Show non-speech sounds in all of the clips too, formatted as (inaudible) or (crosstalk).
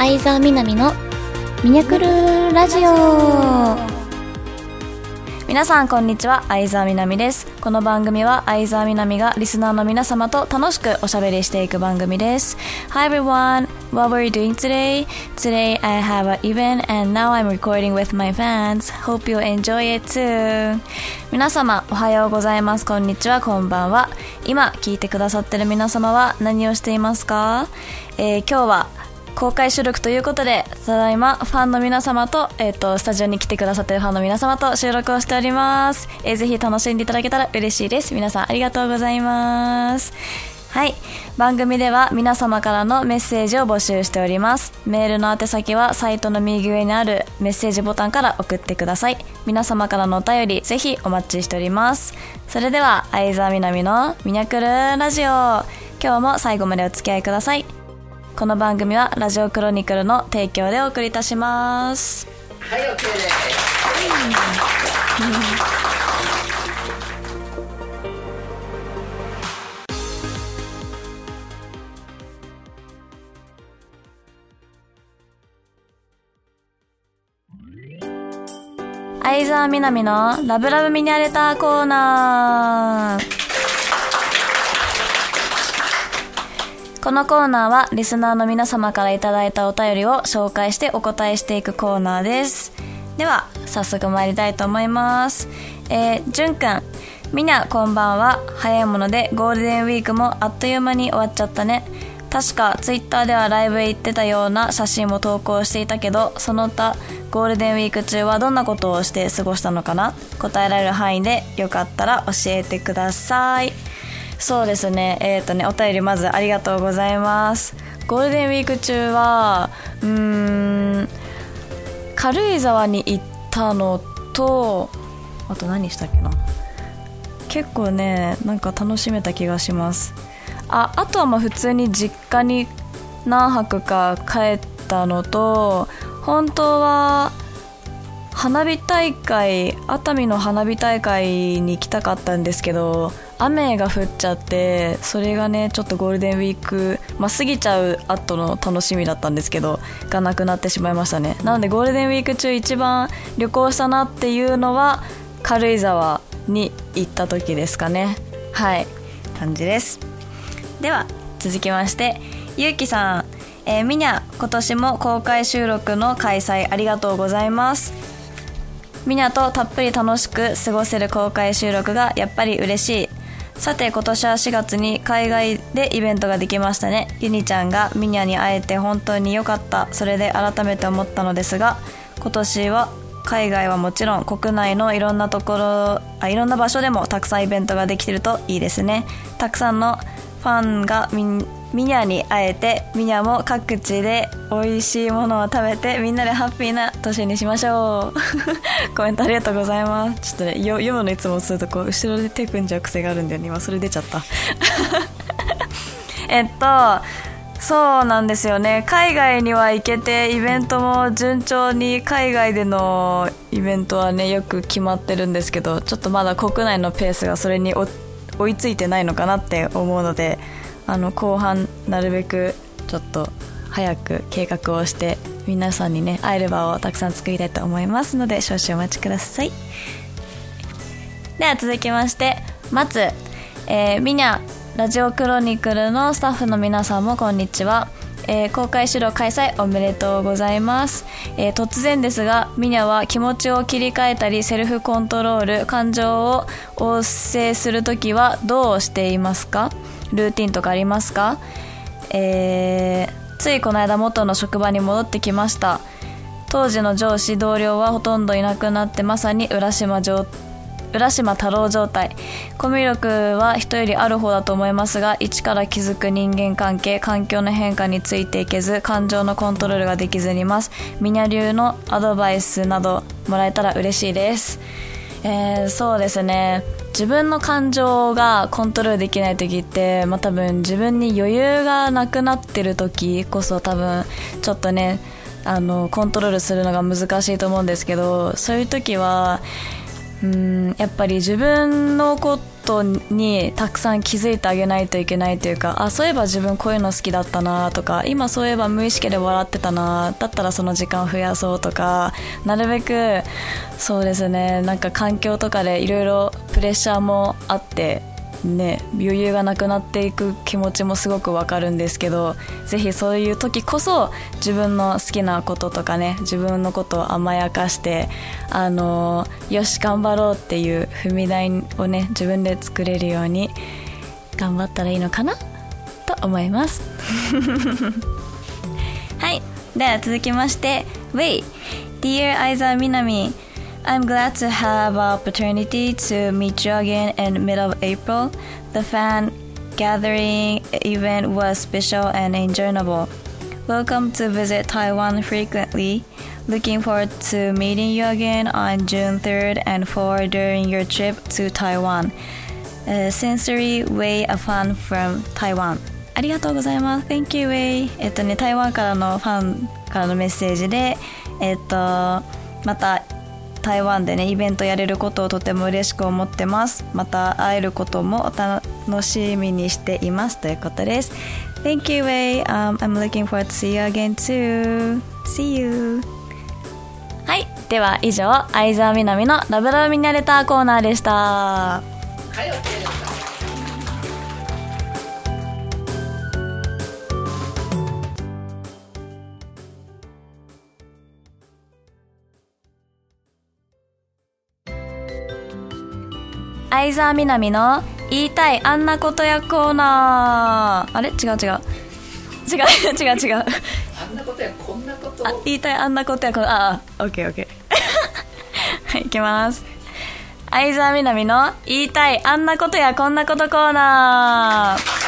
相沢みなみのミニャクルラジオ。皆さんこんにちは。相沢みなみです。この番組は相沢みなみがリスナーの皆様と楽しくおしゃべりしていく番組です。Hi everyone. What were you doing today? Today I have an event and now I'm recording with my fans. Hope you enjoy it too. 皆様おはようございます。こんにちは。こんばんは。今聞いてくださってる皆様は何をしていますか、えー、今日は公開収録ということでただいまファンの皆様と,、えーと、スタジオに来てくださってるファンの皆様と収録をしております、えー、ぜひ楽しんでいただけたら嬉しいです。皆さんありがとうございます。はい。番組では皆様からのメッセージを募集しております。メールの宛先はサイトの右上にあるメッセージボタンから送ってください。皆様からのお便りぜひお待ちしております。それでは相沢みなみのミニャクルラジオ。今日も最後までお付き合いください。この番組はラジオクロニクルの提供でお送りいたします。はい。OK です、相沢みなみのラブラブミニアレターコーナーこのコーナーはリスナーの皆様からいただいたお便りを紹介してお答えしていくコーナーです。では早速参りたいと思います。えー、じゅんくん。みなこんばんは。早いものでゴールデンウィークもあっという間に終わっちゃったね。確かツイッターではライブへ行ってたような写真も投稿していたけどその他ゴールデンウィーク中はどんなことをして過ごしたのかな？答えられる範囲でよかったら教えてください。そうですね。えっ、ー、とねお便りまずありがとうございます。ゴールデンウィーク中はうん軽井沢に行ったのとあと何したっけな。結構ねなんか楽しめた気がします。ああとはまあ普通に実家に何泊か帰ったのと本当は花火大会熱海の花火大会に行きたかったんですけど雨が降っちゃってそれがねちょっとゴールデンウィーク、まあ、過ぎちゃう後の楽しみだったんですけどがなくなってしまいましたね。なのでゴールデンウィーク中一番旅行したなっていうのは軽井沢に行った時ですかね。はい。感じです。では続きましてゆうきさん。えー、みにゃ今年も公開収録の開催ありがとうございます。みにゃとたっぷり楽しく過ごせる公開収録がやっぱり嬉しい。さて今年は4月に海外でイベントができましたね。ゆにちゃんがミニャに会えて本当に良かった。それで改めて思ったのですが今年は海外はもちろん国内のいろんなところあいろんな場所でもたくさんイベントができてるといいですね。たくさんのファンがみんミニャに会えてミニャも各地で美味しいものを食べてみんなでハッピーな年にしましょう。(laughs) コメントありがとうございます。ちょっとね読むのいつもするとこう後ろで手組んじゃう癖があるんだよね。今それ出ちゃった。(laughs) えっとそうなんですよね。海外には行けてイベントも順調に海外でのイベントはねよく決まってるんですけどちょっとまだ国内のペースがそれに追いついてないのかなって思うのであの後半なるべくちょっと早く計画をして皆さんにね会える場をたくさん作りたいと思いますので少々お待ちください。では続きまして松、えー、みにゃラジオクロニクルのスタッフの皆さんもこんにちは。えー、公開収録開催おめでとうございます、えー、突然ですがミニャは気持ちを切り替えたりセルフコントロール感情を旺盛するときはどうしていますか？ルーティンとかありますか？えー、ついこの間元の職場に戻ってきました。当時の上司同僚はほとんどいなくなってまさに浦島状浦島太郎状態。コミュ力は人よりある方だと思いますが一から気づく人間関係環境の変化についていけず感情のコントロールができずにいます。ミニャ流のアドバイスなどもらえたら嬉しいです。えー、そうですね。自分の感情がコントロールできない時って、まあ、多分自分に余裕がなくなってる時こそ多分ちょっとねあのコントロールするのが難しいと思うんですけどそういう時はうんやっぱり自分のことにたくさん気づいてあげないといけないというかあそういえば自分こういうの好きだったなとか今そういえば無意識で笑ってたなだったらその時間を増やそうとかなるべくそうですねなんか環境とかでいろいろプレッシャーもあってね、余裕がなくなっていく気持ちもすごくわかるんですけどぜひそういう時こそ自分の好きなこととかね自分のことを甘やかしてあのよし頑張ろうっていう踏み台をね自分で作れるように頑張ったらいいのかな？と思います。(laughs) はい。では続きまして「Wait Dear 相沢みなみ I'm glad to have an opportunity to meet you again in mid of April. The fan gathering event was special and enjoyable. Welcome to visit Taiwan frequently. Looking forward to meeting you again on June 3rd and 4th during your trip to Taiwan. Uh, sincerely, Wei, a fan from Taiwan. ありがとうございます。Thank you, Wei. えっとね、台湾からのファンからのメッセージで、えっと、また 台湾でねイベントやれることをとても嬉しく思ってます。また会えることもお楽しみにしていますということです。Thank you, Wei、um, I'm looking forward to see you again too. See you. はい。では以上相沢みなみのラブラブミナレターコーナーでした。相沢みなみの言いたいあんなことやコーナー。あれ？違う違う。違う違う違う。あんなことやこんなことあ言いたいあんなことやこのああオッケーオッケー。(laughs) はいいきます。相沢みなみの言いたいあんなことやこんなことコーナー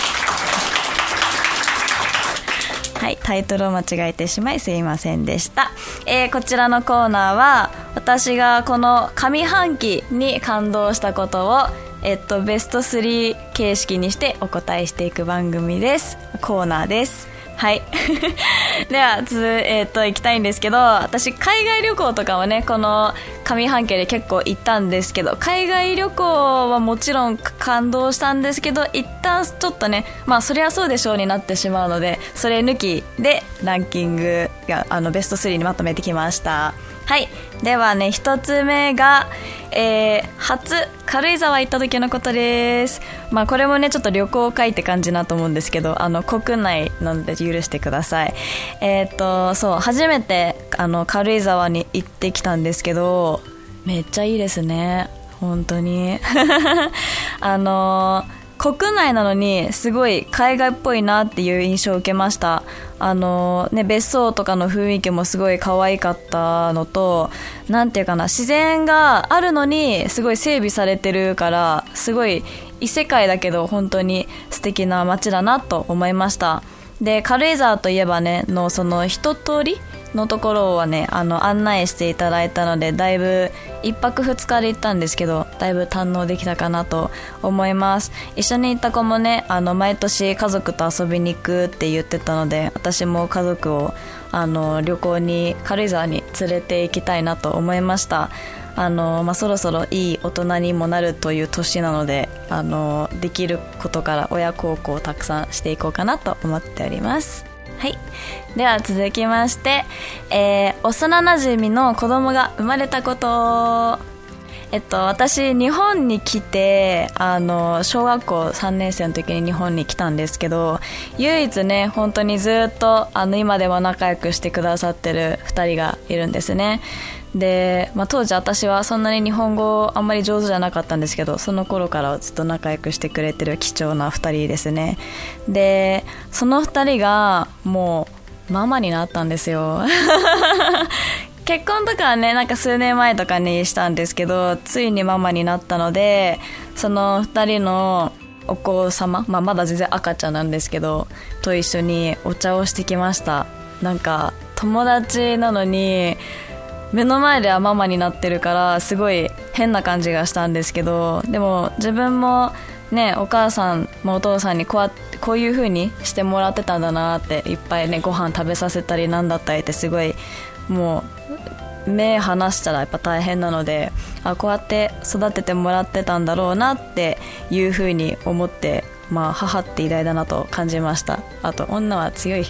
はい、タイトルを間違えてしまいすいませんでした、えーこちらのコーナーは私がこの上半期に感動したことをえっと、ベスト3形式にしてお答えしていく番組です。コーナーです。はい。(laughs) ではつ、えっと行きたいんですけど私海外旅行とかもねこの上半期で結構行ったんですけど海外旅行はもちろん感動したんですけど一旦ちょっとねまあそりゃそうでしょうになってしまうのでそれ抜きでランキングがあのベスト3にまとめてきました。はい。ではね一つ目が、えー初軽井沢行った時のことです。まあこれもねちょっと旅行会って感じなと思うんですけどあの国内なので許してください。えっ、とそう初めてあの軽井沢に行ってきたんですけどめっちゃいいですね。本当に。(laughs) あの国内なのにすごい海外っぽいなっていう印象を受けました。あのね別荘とかの雰囲気もすごい可愛かったのとなんていうかな自然があるのにすごい整備されてるからすごい異世界だけど本当に素敵な街だなと思いました。で軽井沢といえばねのその一通りのところはねあの案内していただいたのでだいぶ1泊2日で行ったんですけどだいぶ堪能できたかなと思います。一緒に行った子もねあの毎年家族と遊びに行くって言ってたので私も家族をあの旅行に軽井沢に連れて行きたいなと思いました。あの、まあ、そろそろいい大人にもなるという年なのであのできることから親孝行をたくさんしていこうかなと思っております。はい。では続きまして、えー幼なじみの子供が生まれたこと。えっと、私日本に来てあの小学校3年生の時に日本に来たんですけど唯一ね本当にずっとあの今でも仲良くしてくださってる2人がいるんですね。で、まあ、当時私はそんなに日本語あんまり上手じゃなかったんですけどその頃からずっと仲良くしてくれてる貴重な2人ですね。でその2人がもうママになったんですよ。(laughs) 結婚とかはねなんか数年前とかにしたんですけどついにママになったのでその2人のお子様、まあ、まだ全然赤ちゃんなんですけどと一緒にお茶をしてきました。なんか友達なのに目の前ではママになってるからすごい変な感じがしたんですけどでも自分もねお母さんもお父さんにこうやってこういう風にしてもらってたんだなっていっぱいねご飯食べさせたりなんだったりってすごいもう目離したらやっぱ大変なのであこうやって育ててもらってたんだろうなっていうふうに思ってまあ母って偉大だなと感じました。あと女は強い。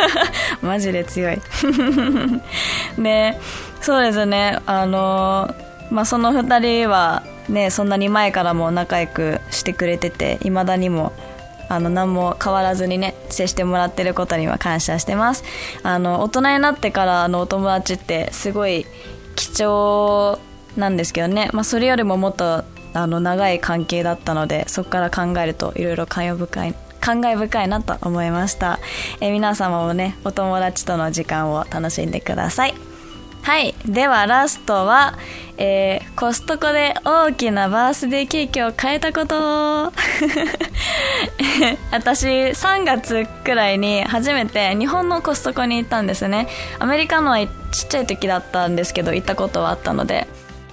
(laughs) マジで強い。(laughs) ねそうですね。あのまあその2人はねそんなに前からも仲良くしてくれてていまだにもあの何も変わらずにね接してもらってることには感謝してます。あの大人になってからのお友達ってすごい貴重なんですけどね、まあ、それよりももっとあの長い関係だったのでそこから考えるといろいろ感慨深い感慨深いなと思いました。え皆様もねお友達との時間を楽しんでください。はい。ではラストは、えー、コストコで大きなバースデーケーキを買えたこと (laughs) 私3月くらいに初めて日本のコストコに行ったんですね。アメリカのはちっちゃい時だったんですけど行ったことはあったので。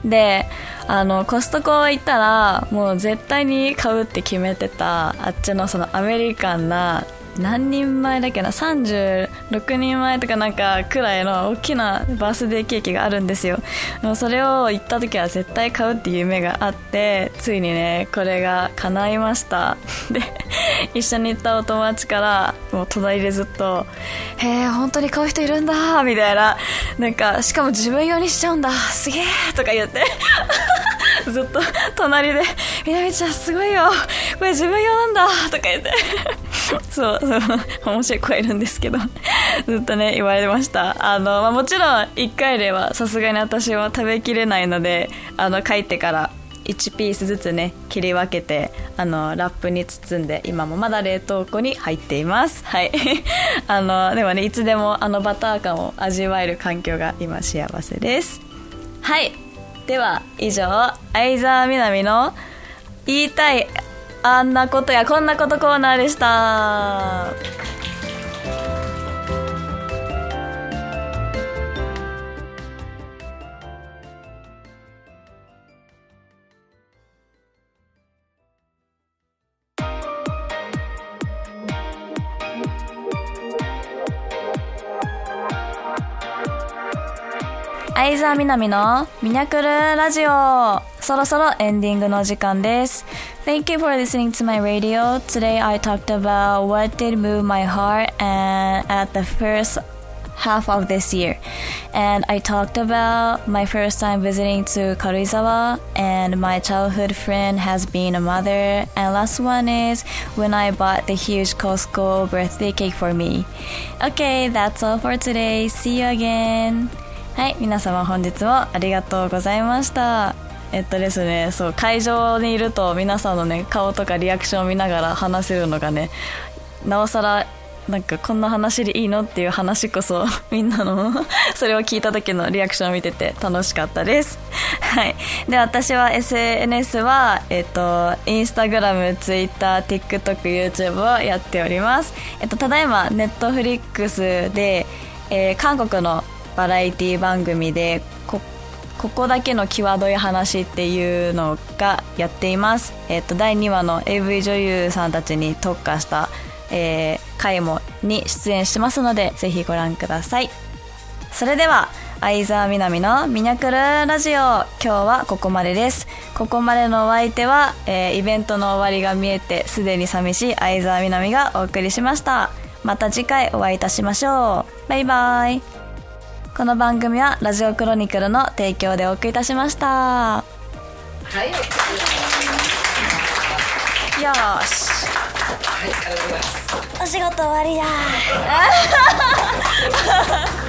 であのコストコ行ったらもう絶対に買うって決めてたあっちのそのアメリカンな何人前だっけな？36人前とかなんかくらいの大きなバースデーケーキがあるんですよ。もうそれを行った時は絶対買うっていう夢があってついにねこれが叶いました。(laughs) で一緒に行ったお友達からもう隣でずっと「へえ本当に買う人いるんだ」みたいな。なんかしかも自分用にしちゃうんだ。すげえとか言って。(laughs) ずっと隣で「みなみちゃんすごいよ。これ自分用なんだ」とか言って。そうそう面白い子がいるんですけど。(laughs) ずっとね言われました。あの、まあ、もちろん1回ではさすがに私は食べきれないのであの帰ってから1ピースずつね切り分けてあのラップに包んで今もまだ冷凍庫に入っています。はい。(laughs) あのでもねいつでもあのバター感を味わえる環境が今幸せです。はい。では以上相沢みなみの言いたいあんなことやこんなことコーナーでした。相沢みなみのミニャクルラジオ。そろそろエンディングの時間です Thank you for listening to my radio Today I talked about what did move my heart and at the first half of this year and I talked about my first time visiting to Karuizawa and my childhood friend has been a mother and last one is when I bought the huge Costco birthday cake for me Okay that's all for today see you again はい皆様本日もありがとうございました えっとですねそう会場にいると皆さんのね顔とかリアクションを見ながら話せるのがねなおさらなんかこんな話でいいのっていう話こそ (laughs) みんなの (laughs) それを聞いた時のリアクションを見てて楽しかったです。(laughs) はい。で私は SNS はえっとインスタグラムツイッター TikTokYouTube をやっております。えっとただいまネットフリックスで、えー、韓国のバラエティ番組でこここだけの際どい話っていうのがやっています、えー、と第2話の AV 女優さんたちに特化した、えー、回もに出演してますのでぜひご覧ください。それでは相沢みなみのミニャクルラジオ今日はここまでです。ここまでのお相手は、えー、イベントの終わりが見えてすでに寂しい相沢みなみがお送りしました。また次回お会いいたしましょう。バイバイ。この番組はラジオクロニクルの提供でお送りいたしました。はいよし。はいありがとうございます。お仕事終わりだ (laughs)